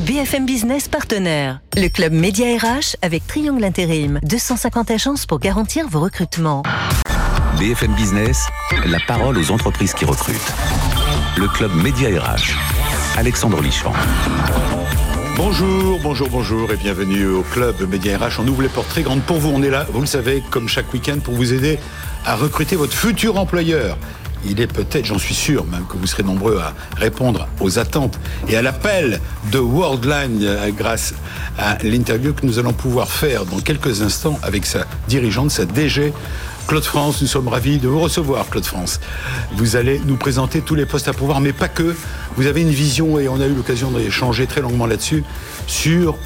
BFM Business partenaire. Le club Média RH avec Triangle Intérim. 250 agences pour garantir vos recrutements. BFM Business, la parole aux entreprises qui recrutent. Le club Média RH. Alexandre Lichamp. Bonjour, bonjour, bonjour et bienvenue au club Média RH. On ouvre les portes très grandes pour vous. On est là, vous le savez, comme chaque week-end pour vous aider à recruter votre futur employeur il est peut-être, j'en suis sûr, même que vous serez nombreux à répondre aux attentes et à l'appel de Worldline euh, grâce à l'interview que nous allons pouvoir faire dans quelques instants avec sa dirigeante, sa DG. Claude France, nous sommes ravis de vous recevoir, Claude France. Vous allez nous présenter tous les postes à pouvoir, mais pas que. Vous avez une vision, et on a eu l'occasion d'échanger très longuement là-dessus, sur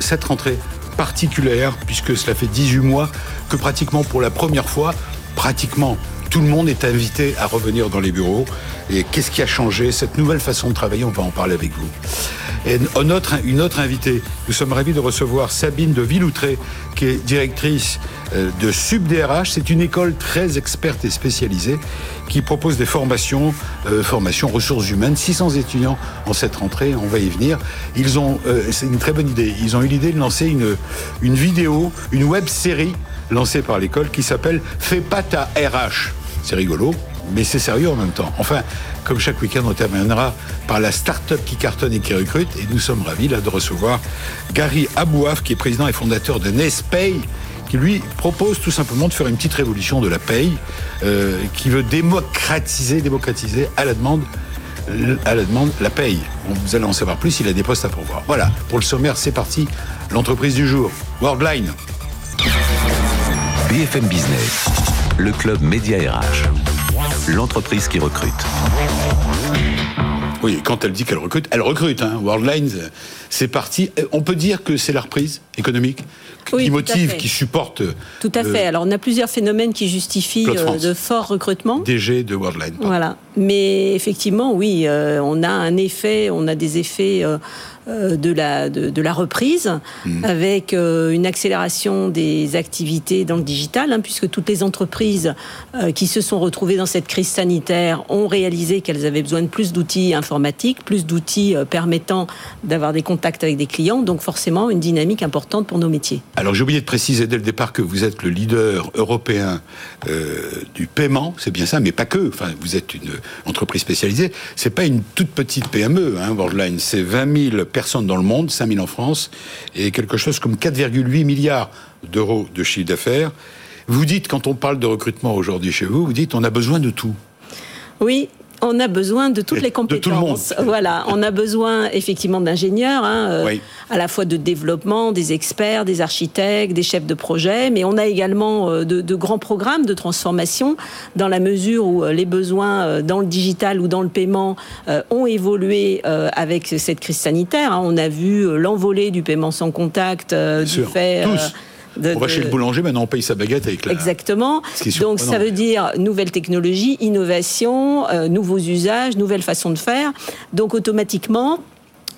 cette rentrée particulière, puisque cela fait 18 mois que pratiquement pour la première fois, pratiquement tout le monde est invité à revenir dans les bureaux. Et qu'est-ce qui a changé? Cette nouvelle façon de travailler, on va en parler avec vous. Et une autre, invitée, nous sommes ravis de recevoir Sabine de Villoutré, qui est directrice euh, de SubDRH. C'est une école très experte et spécialisée qui propose des formations, euh, formations ressources humaines. 600 étudiants en cette rentrée, on va y venir. Euh, c'est une très bonne idée. Ils ont eu l'idée de lancer une, une vidéo, une web série lancée par l'école qui s'appelle Fais pas ta RH. C'est rigolo, mais c'est sérieux en même temps. Enfin, comme chaque week-end, on terminera par la start-up qui cartonne et qui recrute. Et nous sommes ravis de recevoir Gary Abouaf, qui est président et fondateur de Nespay, qui lui propose tout simplement de faire une petite révolution de la paye, euh, qui veut démocratiser, démocratiser à la demande à la demande la paye. Vous allez en savoir plus, il a des postes à pourvoir. Voilà, pour le sommaire, c'est parti. L'entreprise du jour, Worldline. BFM Business le club Média RH, l'entreprise qui recrute. Oui, quand elle dit qu'elle recrute, elle recrute. Hein. Worldline, c'est parti. On peut dire que c'est la reprise économique qui motive, qui supporte. Tout à fait. Alors, on a plusieurs phénomènes qui justifient euh, de forts recrutements. DG de Worldline. Voilà. Mais effectivement, oui, euh, on a un effet, on a des effets. Euh, euh, de la, de, la reprise, mmh. avec euh, une accélération des activités dans le digital, hein, puisque toutes les entreprises euh, qui se sont retrouvées dans cette crise sanitaire ont réalisé qu'elles avaient besoin de plus d'outils informatiques, plus d'outils permettant d'avoir des contacts avec des clients, donc forcément une dynamique importante pour nos métiers. Alors j'ai oublié de préciser dès le départ que vous êtes le leader européen du paiement, c'est bien ça, mais pas que. Enfin, vous êtes une entreprise spécialisée. C'est pas une toute petite PME, hein, Worldline. C'est 20 000 personnes dans le monde, 5000 en France, et quelque chose comme 4,8 milliards d'euros de chiffre d'affaires. Vous dites, quand on parle de recrutement aujourd'hui chez vous, vous dites on a besoin de tout. Oui, on a besoin de toutes les compétences. Voilà, on a besoin effectivement d'ingénieurs, hein, euh, à la fois de développement, des experts, des architectes, des chefs de projet, mais on a également euh, de, grands programmes de transformation dans la mesure où euh, les besoins dans le digital ou dans le paiement ont évolué avec cette crise sanitaire. Hein. On a vu l'envolée du paiement sans contact, du fait on va chez le boulanger, maintenant on paye sa baguette avec la... Exactement. Donc ça veut dire nouvelle technologie, innovation, euh, nouveaux usages, nouvelles façons de faire. Donc automatiquement,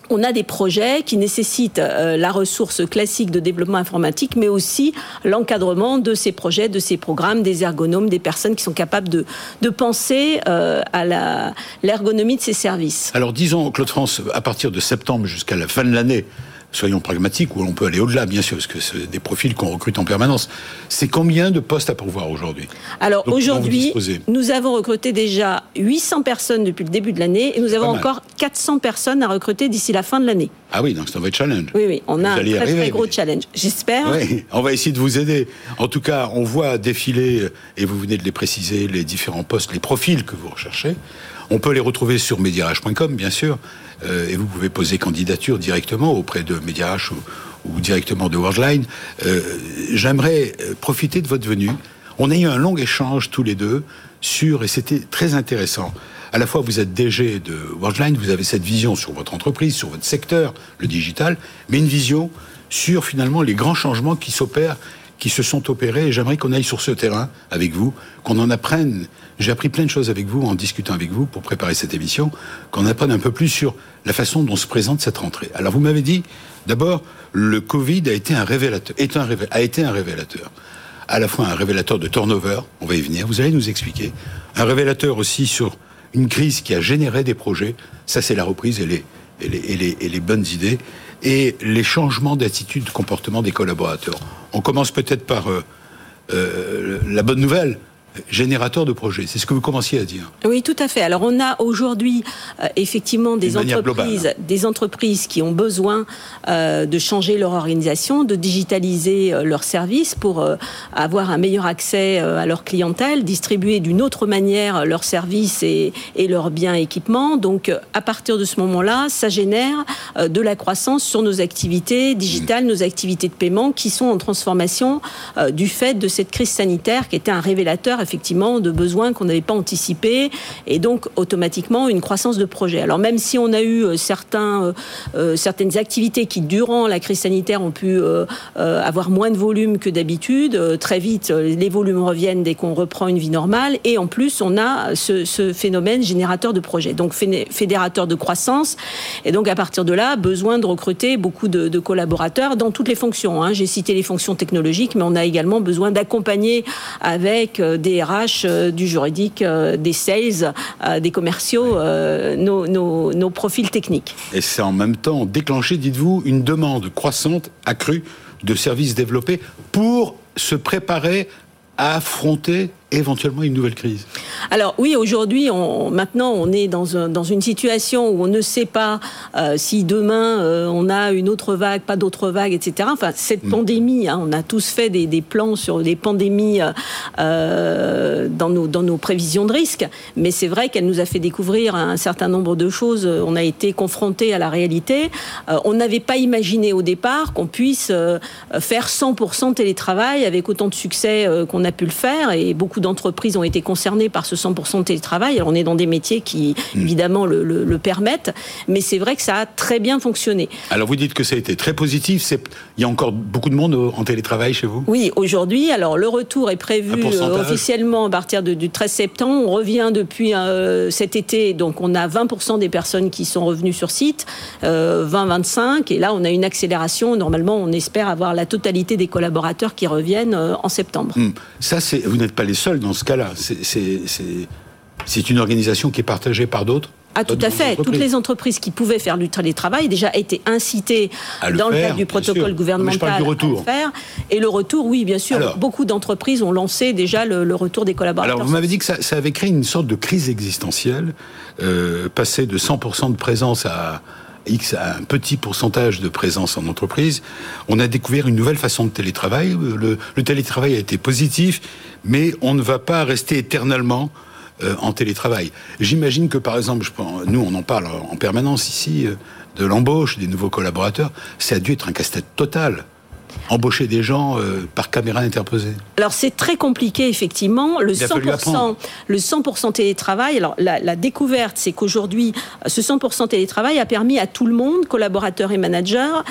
on a des projets qui nécessitent euh, la ressource classique de développement informatique, mais aussi l'encadrement de ces projets, de ces programmes, des ergonomes, des personnes qui sont capables de, de penser euh, à l'ergonomie de ces services. Alors disons, Claude France, à partir de septembre jusqu'à la fin de l'année, soyons pragmatiques, où on peut aller au-delà, bien sûr, parce que c'est des profils qu'on recrute en permanence. C'est combien de postes à pourvoir aujourd'hui? Alors aujourd'hui, nous avons recruté déjà 800 personnes depuis le début de l'année et nous avons encore 400 personnes à recruter d'ici la fin de l'année. Ah oui, donc c'est un vrai challenge. Oui, oui, on a un très, très gros challenge. J'espère. Oui, on va essayer de vous aider. En tout cas, on voit défiler, et vous venez de les préciser, les différents postes, les profils que vous recherchez. On peut les retrouver sur mediarage.com, bien sûr. Euh, et vous pouvez poser candidature directement auprès de Mediarach ou, directement de Worldline. Euh, j'aimerais euh, profiter de votre venue. On a eu un long échange tous les deux sur, et c'était très intéressant, à la fois vous êtes DG de Worldline, vous avez cette vision sur votre entreprise, sur votre secteur, le digital, mais une vision sur finalement les grands changements qui s'opèrent, qui se sont opérés. Et j'aimerais qu'on aille sur ce terrain avec vous, qu'on en apprenne. J'ai appris plein de choses avec vous en discutant avec vous pour préparer cette émission, qu'on apprenne un peu plus sur la façon dont se présente cette rentrée. Alors vous m'avez dit, d'abord, le Covid a été un révélateur, a été un révélateur à la fois un révélateur de turnover, on va y venir, vous allez nous expliquer, un révélateur aussi sur une crise qui a généré des projets, ça c'est la reprise et les, et les, et les, bonnes idées, et les changements d'attitude, de comportement des collaborateurs. On commence peut-être par euh, euh, la bonne nouvelle, générateur de projets. C'est ce que vous commenciez à dire. Oui, tout à fait. Alors on a aujourd'hui euh, effectivement des entreprises, des entreprises qui ont besoin euh, de changer leur organisation, de digitaliser euh, leurs services pour avoir un meilleur accès à leur clientèle, distribuer d'une autre manière leurs services et, et leurs biens et équipements. Donc à partir de ce moment-là, ça génère de la croissance sur nos activités digitales, nos activités de paiement qui sont en transformation du fait de cette crise sanitaire qui était un révélateur effectivement de besoins qu'on n'avait pas anticipés et donc automatiquement une croissance de projet. Alors même si on a eu euh, certains, euh, euh, certaines activités qui durant la crise sanitaire ont pu avoir moins de volume que d'habitude, très vite les volumes reviennent dès qu'on reprend une vie normale et en plus on a ce, phénomène générateur de projets, donc fédérateur de croissance et donc à partir de là besoin de recruter beaucoup de, collaborateurs dans toutes les fonctions. Hein. J'ai cité les fonctions technologiques, mais on a également besoin d'accompagner avec des RH, euh, du juridique, euh, des sales, euh, des commerciaux, nos, nos profils techniques. Et c'est en même temps déclenché, dites-vous, une demande croissante, accrue de services développés pour se préparer à affronter éventuellement une nouvelle crise Alors oui, aujourd'hui, on, maintenant, on est dans, un, dans, une situation où on ne sait pas euh, si demain euh, on a une autre vague, pas d'autre vague, etc. Enfin, cette mm. pandémie, hein, on a tous fait des, des, plans sur des pandémies euh, dans, nos, dans nos prévisions de risque, mais c'est vrai qu'elle nous a fait découvrir un certain nombre de choses. On a été confronté à la réalité. on n'avait pas imaginé au départ qu'on puisse faire 100% télétravail avec autant de succès qu'on a pu le faire et beaucoup d'entreprises ont été concernées par ce 100% de télétravail. Alors on est dans des métiers qui, hmm. évidemment, le, permettent, mais c'est vrai que ça a très bien fonctionné. Alors vous dites que ça a été très positif. Il y a encore beaucoup de monde en télétravail chez vous? Oui, aujourd'hui. Alors le retour est prévu euh, officiellement à partir du 13 septembre. On revient depuis euh, cet été, donc on a 20% des personnes qui sont revenues sur site, 20-25, euh, et là on a une accélération. Normalement, on espère avoir la totalité des collaborateurs qui reviennent en septembre. Hmm. Ça, c'est vous n'êtes pas les seuls dans ce cas-là. C'est une organisation qui est partagée par d'autres ah, tout à fait. Toutes les entreprises qui pouvaient faire du télétravail déjà été incitées dans le cadre du protocole gouvernemental à le faire. Et le retour, oui, bien sûr. beaucoup d'entreprises ont lancé déjà le, retour des collaborateurs. Alors, vous m'avez dit que ça, avait créé une sorte de crise existentielle, euh, passer de 100% de présence à, X a un petit pourcentage de présence en entreprise, on a découvert une nouvelle façon de télétravail. Le, télétravail a été positif, mais on ne va pas rester éternellement euh, en télétravail. J'imagine que, par exemple, nous, on en parle en permanence ici, euh, de l'embauche des nouveaux collaborateurs, ça a dû être un casse-tête total embaucher des gens euh, par caméra interposée Alors c'est très compliqué effectivement. Le 100%, le 100% télétravail. Alors la, découverte, c'est qu'aujourd'hui, ce 100% télétravail a permis à tout le monde, collaborateurs et managers,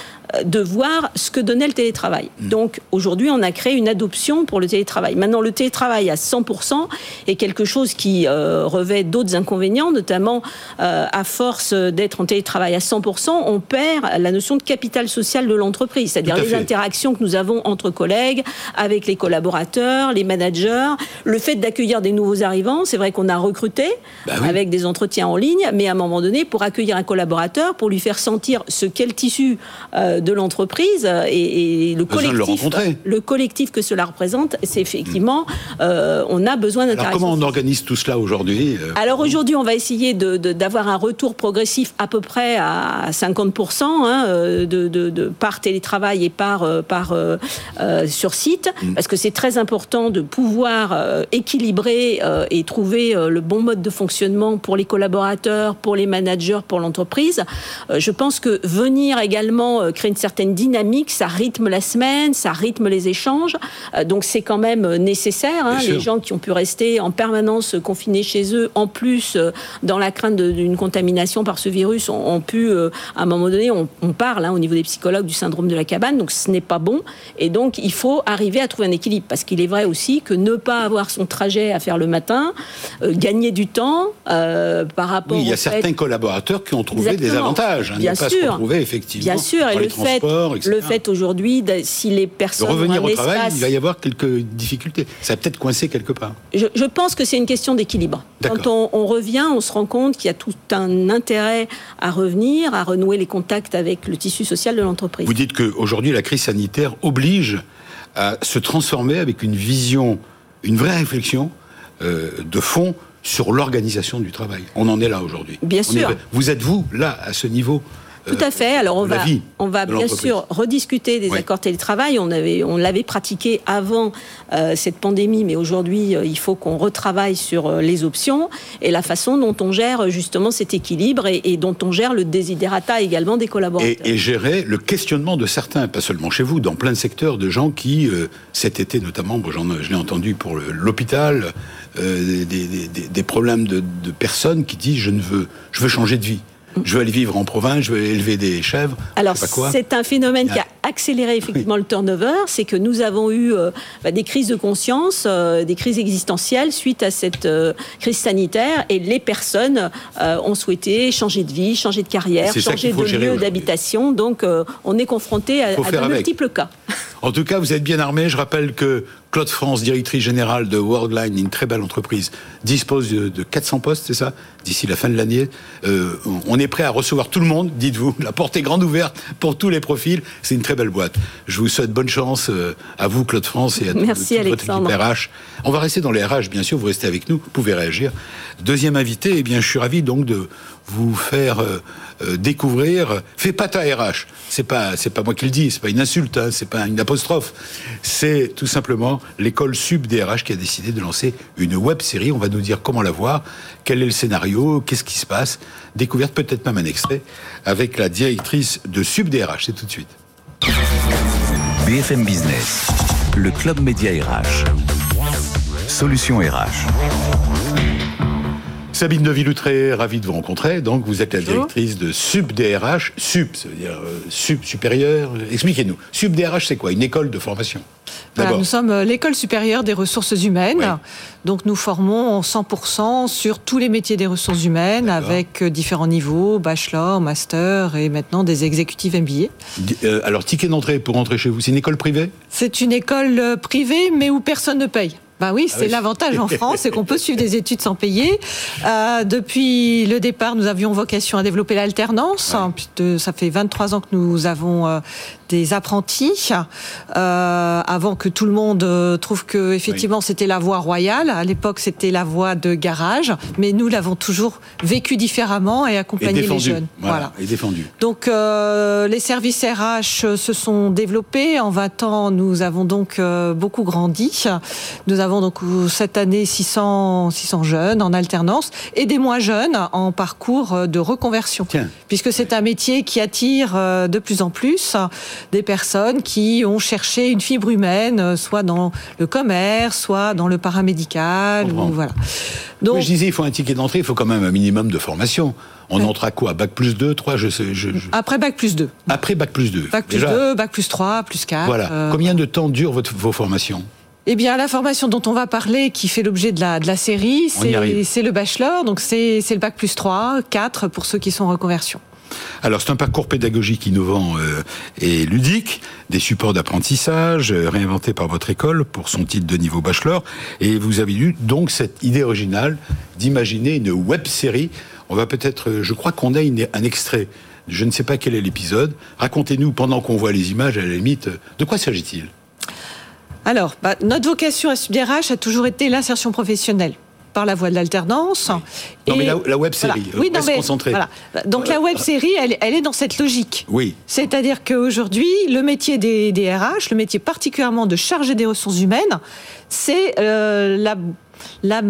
de voir ce que donnait le télétravail. Hmm. Donc aujourd'hui, on a créé une adoption pour le télétravail. Maintenant, le télétravail à 100% est quelque chose qui euh, revêt d'autres inconvénients, notamment à force d'être en télétravail à 100%, on perd la notion de capital social de l'entreprise, c'est-à-dire les interactions que nous avons entre collègues, avec les collaborateurs, les managers, le fait d'accueillir des nouveaux arrivants. C'est vrai qu'on a recruté bah avec des entretiens en ligne, mais à un moment donné, pour accueillir un collaborateur, pour lui faire sentir ce qu'est le tissu euh, de l'entreprise et, le collectif, le, collectif que cela représente, c'est effectivement, euh, on a besoin d'interaction. Comment on organise tout cela aujourd'hui euh, Alors aujourd'hui, on va essayer d'avoir un retour progressif à peu près à 50% hein, de, de, par télétravail et par par euh, euh, sur site, mm. parce que c'est très important de pouvoir euh, équilibrer et trouver le bon mode de fonctionnement pour les collaborateurs, pour les managers, pour l'entreprise. je pense que venir également créer crée une certaine dynamique, ça rythme la semaine, ça rythme les échanges. donc c'est quand même nécessaire. Hein, les gens qui ont pu rester en permanence confinés chez eux, en plus dans la crainte d'une contamination par ce virus, ont, pu, à un moment donné, on, parle hein, au niveau des psychologues du syndrome de la cabane, donc ce n'est pas bon. Et donc il faut arriver à trouver un équilibre, parce qu'il est vrai aussi que ne pas avoir son trajet à faire le matin, gagner du temps par rapport. Oui, il y a certains collaborateurs qui ont trouvé des avantages. Hein, Bien sûr. effectivement. Bien sûr, et le fait, le fait aujourd'hui, si les personnes. De revenir au travail, il va y avoir quelques difficultés. Ça va peut-être coincer quelque part. Je, pense que c'est une question d'équilibre. Quand on, revient, on se rend compte qu'il y a tout un intérêt à revenir, à renouer les contacts avec le tissu social de l'entreprise. Vous dites qu'aujourd'hui, la crise sanitaire oblige à se transformer avec une vision, une vraie réflexion euh, de fond sur l'organisation du travail. On en est là aujourd'hui. Bien sûr. vous êtes vous là à ce niveau tout à fait. Alors on va, on va bien sûr rediscuter des accords télétravail. On avait, on l'avait pratiqué avant euh, cette pandémie, mais aujourd'hui euh, il faut qu'on retravaille sur euh, les options et la façon dont on gère justement cet équilibre et, dont on gère le désiderata également des collaborateurs. Et, gérer le questionnement de certains, pas seulement chez vous, dans plein de secteurs, de gens qui cet été notamment, bon, je l'ai entendu pour l'hôpital, des, des, problèmes de, de personnes qui disent je ne veux, je veux changer de vie je veux aller vivre en province, je veux élever des chèvres. Alors, c'est un phénomène qui a accéléré effectivement le turnover. C'est que nous avons eu euh, bah, des crises de conscience, euh, des crises existentielles suite à cette euh, crise sanitaire. Et les personnes ont souhaité changer de vie, changer de carrière, changer de lieu d'habitation. Donc, on est confronté à, à de multiples cas. En tout cas, vous êtes bien armé. Je rappelle que Claude France, directrice générale de Worldline, une très belle entreprise, dispose de 400 postes, c'est ça D'ici la fin de l'année. Euh, on est prêt à recevoir tout le monde, dites-vous. La porte est grande ouverte pour tous les profils. C'est une très belle boîte. Je vous souhaite bonne chance euh, à vous, Claude France, et à Merci, toute, votre équipe RH. On va rester dans les RH, bien sûr. Vous restez avec nous. Vous pouvez réagir. Deuxième invité, eh bien, je suis ravi donc de vous faire euh, euh, découvrir. Fais pas ta RH. C'est pas c'est pas moi qui le dis. C'est pas une insulte. Hein, c'est pas une apostrophe. C'est tout simplement l'école Sub DRH qui a décidé de lancer une web série. On va nous dire comment la voir, quel est le scénario, qu'est-ce qui se passe. Découverte peut-être même un extrait avec la directrice de Sub DRH. C'est tout de suite. BFM Business, le club média RH. Solution RH. Sabine de Villoutré, ravie de vous rencontrer. Donc, vous êtes la directrice de SUB-DRH. SUB, ça veut dire euh, SUB supérieur. Expliquez-nous. SUB-DRH, c'est quoi? Une école de formation? Nous sommes euh, l'école supérieure des ressources humaines. Donc, nous formons 100% sur tous les métiers des ressources humaines avec euh, différents niveaux, bachelor, master et maintenant des exécutifs MBA. alors, ticket d'entrée pour entrer chez vous, c'est une école privée? C'est une école privée, mais où personne ne paye. Ben oui, c'est ah l'avantage en France, c'est qu'on peut suivre des études sans payer. Euh, depuis le départ, nous avions vocation à développer l'alternance. Ça fait 23 ans que nous avons euh, des apprentis, euh, avant que tout le monde euh, trouve que effectivement c'était la voie royale. À l'époque, c'était la voie de garage, mais nous l'avons toujours vécu différemment et accompagné les jeunes. Voilà, Et défendu. Donc euh, les services RH se sont développés. En 20 ans, nous avons donc euh, beaucoup grandi. Nous avons donc cette année 600 600 jeunes en alternance et des moins jeunes en parcours de reconversion, puisque c'est un métier qui attire de plus en plus des personnes qui ont cherché une fibre humaine, euh, soit dans le commerce, soit dans le paramédical. voilà. Donc, je disais, il faut un ticket d'entrée, il faut quand même un minimum de formation. On entre à quoi? Bac plus 2, 3 je sais, Après Bac plus 2. Après Bac plus 2. Bac plus 2, Bac plus 3, plus 4. Voilà. Euh, Combien de temps durent vos formations? Eh bien, la formation dont on va parler, qui fait l'objet de la, de la série, c'est le bachelor, donc c'est le bac plus 3, 4 pour ceux qui sont en reconversion. Alors c'est un parcours pédagogique innovant euh, et ludique, des supports d'apprentissage euh, réinventés par votre école pour son titre de niveau bachelor, et vous avez eu donc cette idée originale d'imaginer une web série. On va peut-être, euh, je crois qu'on a un extrait. Je ne sais pas quel est l'épisode. Racontez-nous pendant qu'on voit les images, à la limite, de quoi s'agit-il? Alors, bah, notre vocation à SubDRH a toujours été l'insertion professionnelle par la voie de l'alternance. Non, mais la, web série, voilà. oui, non, mais, voilà. Donc la web série, elle, elle, est dans cette logique. Oui. C'est-à-dire qu'aujourd'hui, le métier des, des, RH, le métier particulièrement de chargé des ressources humaines, c'est euh, la, la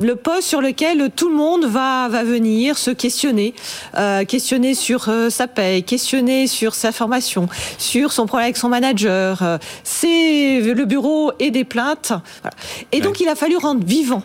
le poste sur lequel tout le monde va, va venir se questionner, euh, questionner sur euh, sa paye, questionner sur sa formation, sur son problème avec son manager. Euh, c'est le bureau et des plaintes. Et donc il a fallu rendre vivant.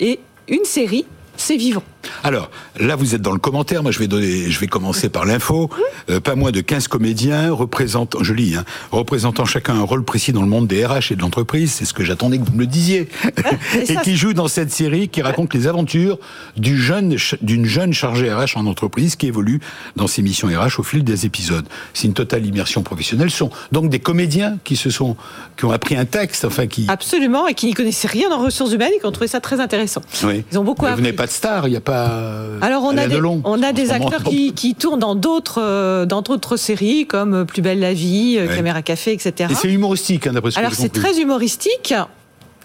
Et une série, c'est vivant. Alors, là, vous êtes dans le commentaire. Moi, je vais donner, je vais commencer par l'info. Euh, pas moins de 15 comédiens représentant, je lis, hein, représentant chacun un rôle précis dans le monde des RH et de l'entreprise. C'est ce que j'attendais que vous me le disiez. et qui joue dans cette série qui raconte les aventures du jeune, d'une jeune chargée RH en entreprise qui évolue dans ses missions RH au fil des épisodes. C'est une totale immersion professionnelle. Ce sont donc des comédiens qui se sont, qui ont appris un texte, enfin qui. Absolument, et qui n'y connaissaient rien en ressources humaines et qui ont trouvé ça très intéressant. Oui. Ils ont beaucoup appris. Vous n'avez pas de star, il n'y a pas alors on a, des, on a des acteurs qui, tournent dans d'autres euh, dans d'autres séries comme Plus belle la vie, euh, Caméra Café, etc. Et c'est humoristique, hein, d'après ce Alors c'est très humoristique.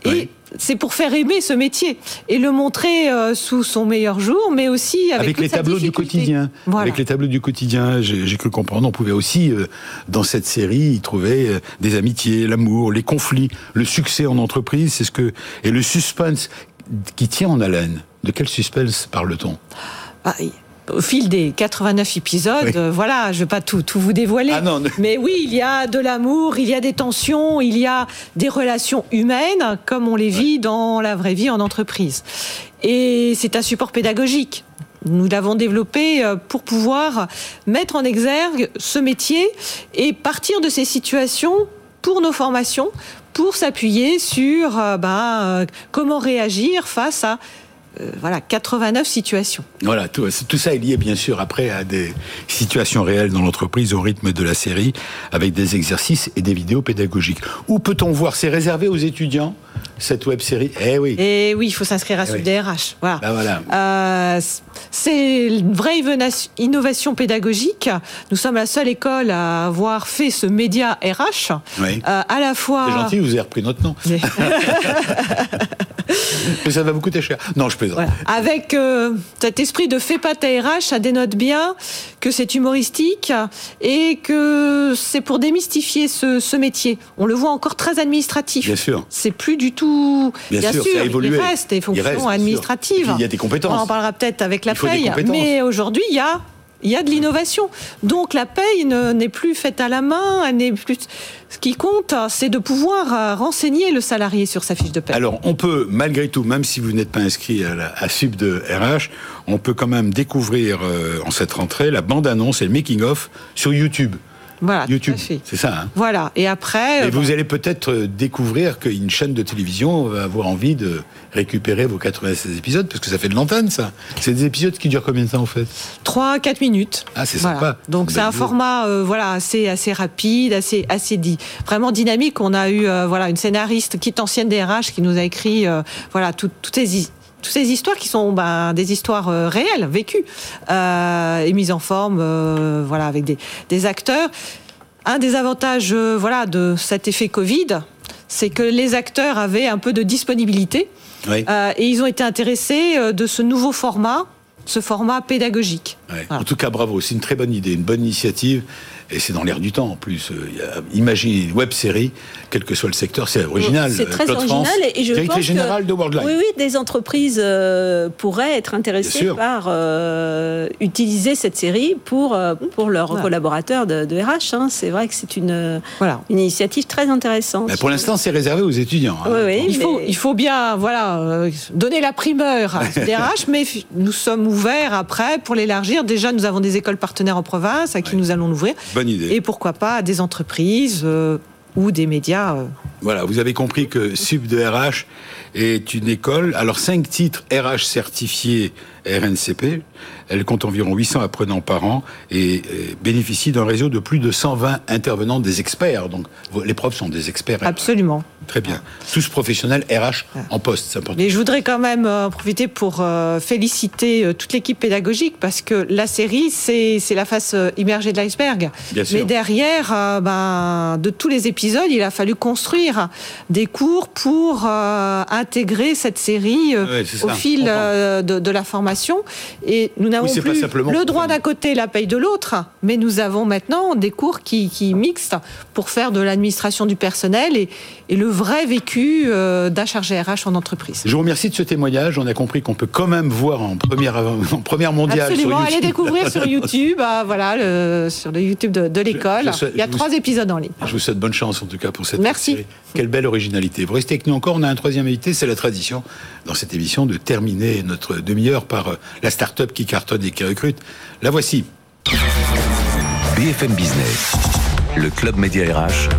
Et c'est pour faire aimer ce métier et le montrer euh, sous son meilleur jour, mais aussi avec, avec les tableaux du quotidien. Avec les tableaux du quotidien, j'ai cru comprendre. On pouvait aussi, dans cette série, y trouver des amitiés, l'amour, les conflits, le succès en entreprise. C'est ce que et le suspense qui tient en haleine. De quel suspense parle-t-on? Ah, au fil des 89 épisodes, euh, voilà, je ne vais pas tout, tout vous dévoiler. Ah Mais oui, il y a de l'amour, il y a des tensions, il y a des relations humaines, comme on les vit dans la vraie vie en entreprise. Et c'est un support pédagogique. Nous l'avons développé euh, pour pouvoir mettre en exergue ce métier et partir de ces situations pour nos formations, pour s'appuyer sur euh, ben, comment réagir face à euh, voilà, 89 situations. Voilà, tout, ça est lié bien sûr après à des situations réelles dans l'entreprise au rythme de la série, avec des exercices et des vidéos pédagogiques. Où peut-on voir C'est réservé aux étudiants? Cette web série Eh oui. Et eh oui, il faut s'inscrire à ce eh Voilà. Ben voilà. Euh, c'est une vraie innovation pédagogique. Nous sommes la seule école à avoir fait ce média RH. Oui. Euh, à la fois. C'est gentil, vous avez repris notre nom. Mais ça va vous coûter cher. Non, je plaisante. Avec euh, cet esprit de fait pas RH, ça dénote bien que c'est humoristique et que c'est pour démystifier ce, métier. On le voit encore très administratif. Bien sûr. C'est plus du tout. Bien, sûr, ça a évolué. il reste des fonctions administratives. il y a des compétences. On en parlera peut-être avec la paye. Mais aujourd'hui, il y a il y a de l'innovation. Donc la paye n'est plus faite à la main, elle n'est plus. Ce qui compte, c'est de pouvoir euh, renseigner le salarié sur sa fiche de paye. Alors on peut, malgré tout, même si vous n'êtes pas inscrit à, la, à Sub de RH, on peut quand même découvrir euh, en cette rentrée la bande-annonce et le making-of sur YouTube. Voilà, YouTube, c'est ça. Hein voilà, et après. Et euh, vous allez peut-être euh, découvrir qu'une chaîne de télévision va avoir envie de récupérer vos 96 épisodes, parce que ça fait de l'antenne, ça. C'est des épisodes qui durent combien de temps, en fait? 3 4 minutes. Ah, c'est sympa. Donc c'est un format euh, voilà, assez, assez rapide, assez, assez dit, vraiment dynamique. On a eu voilà, une scénariste qui est ancienne DRH qui nous a écrit voilà, toutes ces toutes ces histoires qui sont ben, des histoires euh, réelles, vécues, euh, et mises en forme, euh, voilà, avec des, des, acteurs. Un des avantages, voilà, de cet effet Covid, c'est que les acteurs avaient un peu de disponibilité, et ils ont été intéressés de ce nouveau format, ce format pédagogique. En tout cas, bravo, c'est une très bonne idée, une bonne initiative. Et c'est dans l'air du temps en plus. Euh, imaginez une web série, quel que soit le secteur, c'est original. C'est très original et je pense général de Worldline. Oui, oui, des entreprises euh, pourraient être intéressées par euh, utiliser cette série pour, pour leurs collaborateurs de, RH. Hein. C'est vrai que c'est une, voilà. une initiative très intéressante. Mais pour l'instant, c'est réservé aux étudiants. Hein. oui, il, faut, il faut bien voilà, donner la primeur à des RH, mais nous sommes ouverts après pour l'élargir. Déjà, nous avons des écoles partenaires en province à qui nous allons l'ouvrir. Et pourquoi pas des entreprises euh, ou des médias. Euh. Voilà, vous avez compris que Sub de RH est une école. Alors, cinq titres RH certifiés RNCP. Elle compte environ 800 apprenants par an et bénéficie d'un réseau de plus de 120 intervenants des experts. Donc, les profs sont des experts. Absolument. Très bien. Tous professionnels RH en poste, c'est important. Mais je voudrais quand même en profiter pour euh, féliciter toute l'équipe pédagogique parce que la série, c'est la face immergée de l'iceberg. Mais derrière, ben, de tous les épisodes, il a fallu construire des cours pour euh, intégrer cette série euh, au fil de, la formation facturation. Et nous n'avons plus le droit d'un côté, la paye de l'autre, mais nous avons maintenant des cours qui, qui mixtes pour faire de l'administration du personnel et, et, le vrai vécu euh, d'un chargé RH en entreprise. Je vous remercie de ce témoignage. On a compris qu'on peut quand même voir en première, en première mondiale. Absolument, allez découvrir sur YouTube, ah, voilà, le, sur le YouTube de, l'école. Il y a trois épisodes en ligne. Je vous souhaite bonne chance en tout cas pour cette Merci. Série. Quelle belle originalité. Vous restez avec nous encore. On a un troisième invité. C'est la tradition dans cette émission de terminer notre demi-heure par euh, la start-up qui cartonne et qui recrute. La voici. BFM Business, le club média RH,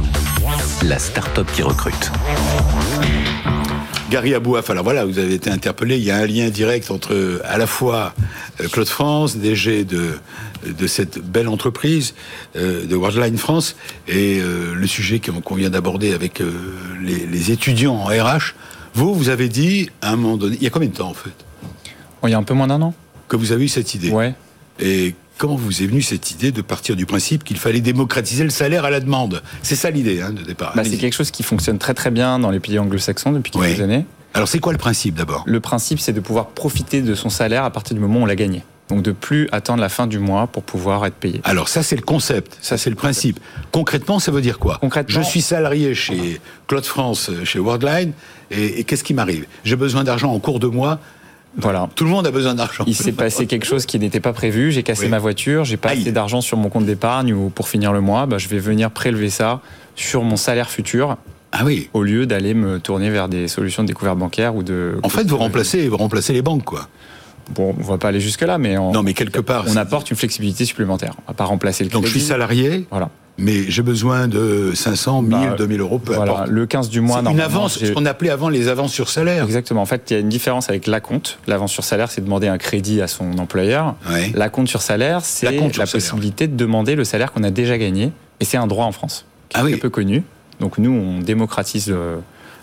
la start-up qui recrute. Gary Abouaf, alors voilà, vous avez été interpellé, il y a un lien direct entre à la fois euh, Claude France, DG de, de cette belle entreprise euh, de Worldline France, et euh, le sujet qu'on vient d'aborder avec les, étudiants en RH. Vous, vous avez dit, à un moment donné, il y a combien de temps en fait? Il y a un peu moins d'un an. Que vous avez eu cette idée Ouais. Et comment vous est venue cette idée de partir du principe qu'il fallait démocratiser le salaire à la demande? C'est ça l'idée hein, de départ. Bah, c'est quelque chose qui fonctionne très très bien dans les pays anglo-saxons depuis quelques années. Alors c'est quoi le principe d'abord? Le principe c'est de pouvoir profiter de son salaire à partir du moment où on l'a gagné. Donc de plus attendre la fin du mois pour pouvoir être payé. Alors ça c'est le concept, ça c'est le principe. Concrètement ça veut dire quoi? Concrètement, je suis salarié chez Claude France, chez Worldline, et, et qu'est-ce qui m'arrive? J'ai besoin d'argent en cours de mois. Voilà. Tout le monde a besoin d'argent. Il s'est passé quelque chose qui n'était pas prévu. J'ai cassé ma voiture, j'ai pas assez d'argent sur mon compte d'épargne ou pour finir le mois, bah, je vais venir prélever ça sur mon salaire futur ah oui. Au lieu d'aller me tourner vers des solutions de découverte bancaire ou de. En fait, vous remplacez, vous remplacez les banques, quoi. Bon, on va pas aller jusque là, mais non, mais quelque part, on apporte une flexibilité supplémentaire. On va pas remplacer le crédit. Donc je suis salarié. Voilà. Mais j'ai besoin de 500, 1000, 2000 euros, peu voilà, Le 15 du mois, Une avance, ce qu'on appelait avant les avances sur salaire. Exactement. En fait, il y a une différence avec la compte. L'avance sur salaire, c'est demander un crédit à son employeur. La compte sur salaire, c'est la, possibilité de demander le salaire qu'on a déjà gagné. Et c'est un droit en France, qui ah est peu connu. Donc nous, on démocratise.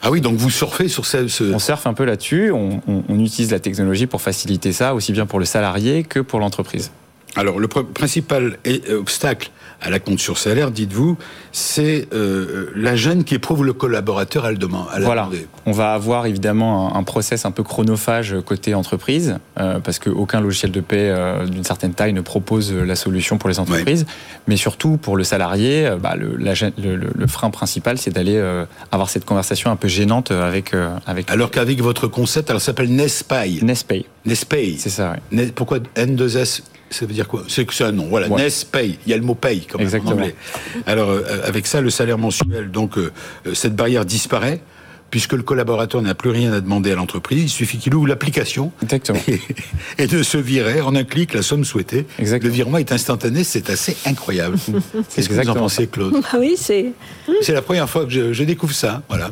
Ah oui, donc vous surfez sur ce... On surfe un peu là-dessus, on, on, utilise la technologie pour faciliter ça, aussi bien pour le salarié que pour l'entreprise. Alors le principal obstacle à la compte sur salaire, dites-vous, c'est euh, la gêne qui éprouve le collaborateur à le demander. Voilà. On va avoir évidemment un, process un peu chronophage côté entreprise, euh, parce qu'aucun logiciel de paie euh, d'une certaine taille ne propose la solution pour les entreprises. Mais surtout pour le salarié, bah, le, le, frein principal, c'est d'aller avoir cette conversation un peu gênante avec. avec alors qu'avec votre concept, elle s'appelle Nespay. Nespay. Nespay. C'est ça, oui. Pourquoi N2S ça veut dire quoi? C'est que c'est un nom. Voilà, NES paye. Il y a le mot paye comme Exactement. en anglais. Alors euh, avec ça, le salaire mensuel, donc euh, euh, cette barrière disparaît puisque le collaborateur n'a plus rien à demander à l'entreprise, il suffit qu'il ouvre l'application et, de se virer en un clic la somme souhaitée. Le virement est instantané, c'est assez incroyable. Qu'est-ce que vous en pensez, Claude? Ah Oui, c'est. C'est la première fois que je, je découvre ça. Voilà.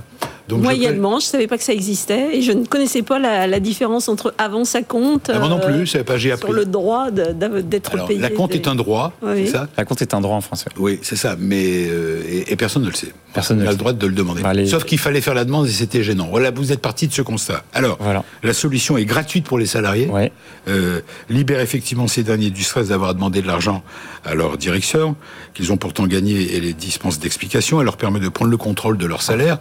Moyennement, je ne savais pas que ça existait et je ne connaissais pas la, différence entre avant sa compte. Ah, moi non plus, je savais pas, j'ai appris. Sur le droit d'être payé. La compte est un droit, c'est ça La compte est un droit en français. Oui, c'est ça, mais euh, et, personne ne le sait. Personne n'a le droit de le demander. Sauf qu'il fallait faire la demande et c'était gênant. Voilà, vous êtes parti de ce constat. Alors, la solution est gratuite pour les salariés, euh, libère effectivement ces derniers du stress d'avoir demandé de l'argent à leur direction, qu'ils ont pourtant gagné et les dispense d'explications. Elle leur permet de prendre le contrôle de leur salaire.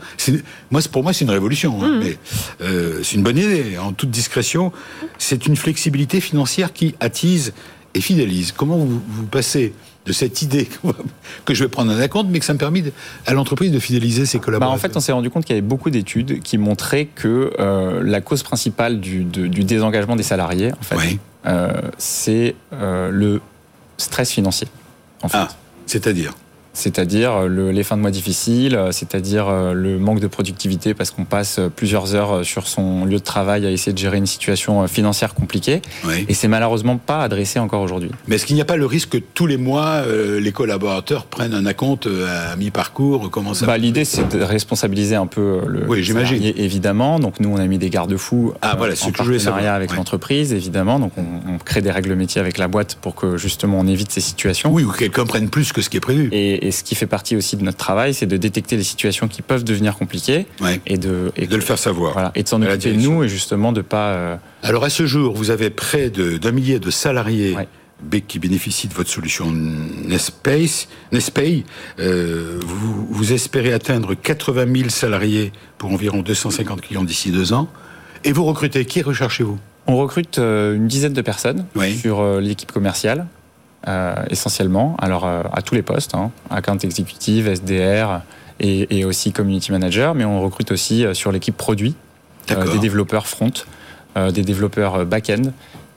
Moi, pour moi, c'est une révolution. Hein, mmh. mais euh, c'est une bonne idée. En toute discrétion, c'est une flexibilité financière qui attise et fidélise. Comment vous, passez de cette idée que je vais prendre un compte, mais que ça me permet à l'entreprise de fidéliser ses collaborateurs. Bah, en fait, on s'est rendu compte qu'il y avait beaucoup d'études qui montraient que euh, la cause principale du, désengagement des salariés, en fait, euh, c'est le stress financier. En fait. Ah, c'est-à-dire c'est-à-dire euh, les fins de mois difficiles, euh, c'est-à-dire euh, le manque de productivité parce qu'on passe plusieurs heures sur son lieu de travail à essayer de gérer une situation financière compliquée. Et c'est malheureusement pas adressé encore aujourd'hui. Mais est-ce qu'il n'y a pas le risque que tous les mois, les collaborateurs prennent un acompte à mi-parcours Comment ça bah, L'idée, c'est de responsabiliser un peu le oui, salarié, évidemment. Donc nous, on a mis des garde-fous ah, voilà, en partenariat avec l'entreprise, évidemment. Donc on, crée des règles métiers avec la boîte pour que justement on évite ces situations. Oui, ou quelqu'un prenne plus que ce qui est prévu. Et, et ce qui fait partie aussi de notre travail, c'est de détecter les situations qui peuvent devenir compliquées et de et de le faire savoir. Voilà, et de s'en occuper nous et justement de pas. Euh, Alors à ce jour, vous avez près d'un millier de salariés. qui bénéficient de votre solution Nespace, Nespay, euh, vous, vous espérez atteindre 80 000 salariés pour environ 250 clients d'ici deux ans. Et vous recrutez, qui recherchez-vous? On recrute une dizaine de personnes sur l'équipe commerciale, essentiellement. Alors, à tous les postes, hein, account exécutive, SDR et, aussi community manager, mais on recrute aussi sur l'équipe produit, des développeurs front, des développeurs back-end.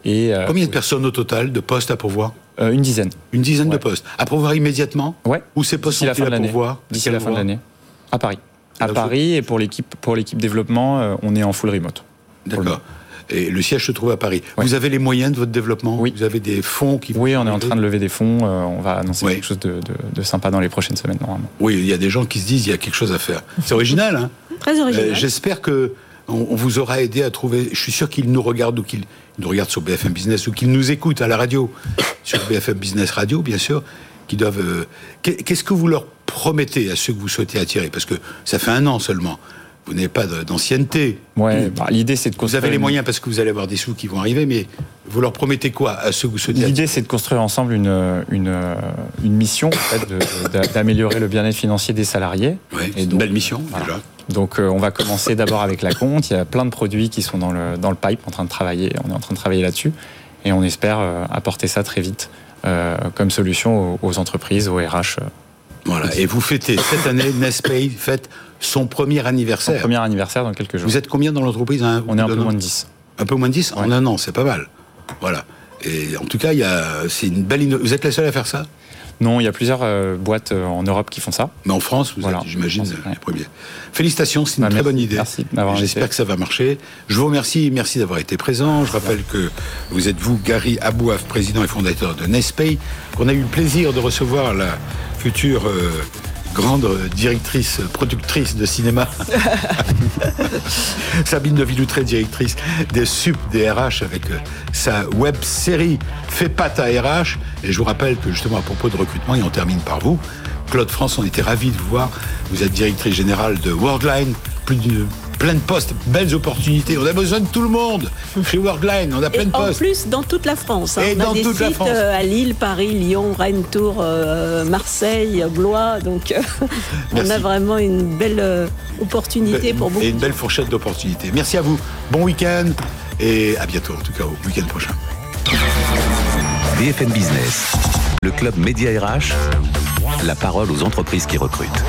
Et, Combien de personnes au total de postes à pourvoir? Une dizaine. Une dizaine de postes. À pourvoir immédiatement? Ouais. Ou ces postes sont de l'année D'ici la fin de l'année. À Paris. À Paris et pour l'équipe pour l'équipe développement, euh, on est en full remote. D'accord. Et le siège se trouve à Paris. Vous avez les moyens de votre développement Oui. Vous avez des fonds qui Oui, on est en train de lever des fonds. Euh, on va annoncer quelque chose de, sympa dans les prochaines semaines, normalement. Oui, il y a des gens qui se disent il y a quelque chose à faire. C'est original, hein Très original. Euh, j'espère que on, vous aura aidé à trouver. Je suis sûr qu'ils nous regardent ou qu'ils nous regardent sur BFM Business ou qu'ils nous écoutent à la radio, sur BFM Business Radio, bien sûr, qui doivent. Qu'est-ce que vous leur promettez à ceux que vous souhaitez attirer? Parce que ça fait un an seulement. Vous n'avez pas d'ancienneté. Ouais, bah, l'idée c'est de construire. Vous avez les moyens parce que vous allez avoir des sous qui vont arriver, mais vous leur promettez quoi à ceux que vous souhaitez L'idée c'est de construire ensemble une, une, une mission d'améliorer le bien-être financier des salariés. Ouais, une belle mission déjà. Donc euh, on va commencer d'abord avec la compte. Il y a plein de produits qui sont dans le, dans le pipe, en train de travailler. On est en train de travailler là-dessus et on espère euh, apporter ça très vite euh, comme solution aux, aux, entreprises, aux RH voilà. Et vous fêtez cette année, Nespay fête son premier anniversaire. Son premier anniversaire dans quelques jours. Vous êtes combien dans l'entreprise hein, On est un peu moins de 10. Un peu moins de 10 En un an, c'est pas mal. Voilà. Et en tout cas, c'est une belle. Vous êtes la seule à faire ça? Non, il y a plusieurs euh, boîtes euh, en Europe qui font ça. Mais en France, vous êtes, j'imagine, les premiers. Félicitations, c'est une bah, très bonne idée. Merci J'espère que ça va marcher. Je vous remercie, merci d'avoir été présent. Je rappelle que vous êtes vous, Gary Abouaf, président et fondateur de Nespay, qu'on a eu le plaisir de recevoir la future euh, grande directrice, productrice de cinéma. Sabine de Villoutré, directrice des SUP des RH avec euh, sa web série Fais pas ta RH. Et je vous rappelle que justement à propos de recrutement, et on termine par vous, Claude France, on était ravis de vous voir. Vous êtes directrice générale de Worldline, plus d'une plein de postes, belles opportunités. On a besoin de tout le monde. Chez Worldline, on a plein de postes. En plus, dans toute la France. Hein. Et on a des sites euh, à Lille, Paris, Lyon, Rennes, Tours, euh, Marseille, Blois. Donc, euh, on a vraiment une belle opportunité pour beaucoup. Et une belle fourchette d'opportunités. Merci à vous. Bon week-end et à bientôt, en tout cas au week-end prochain. BFM Business, le club Média RH, la parole aux entreprises qui recrutent.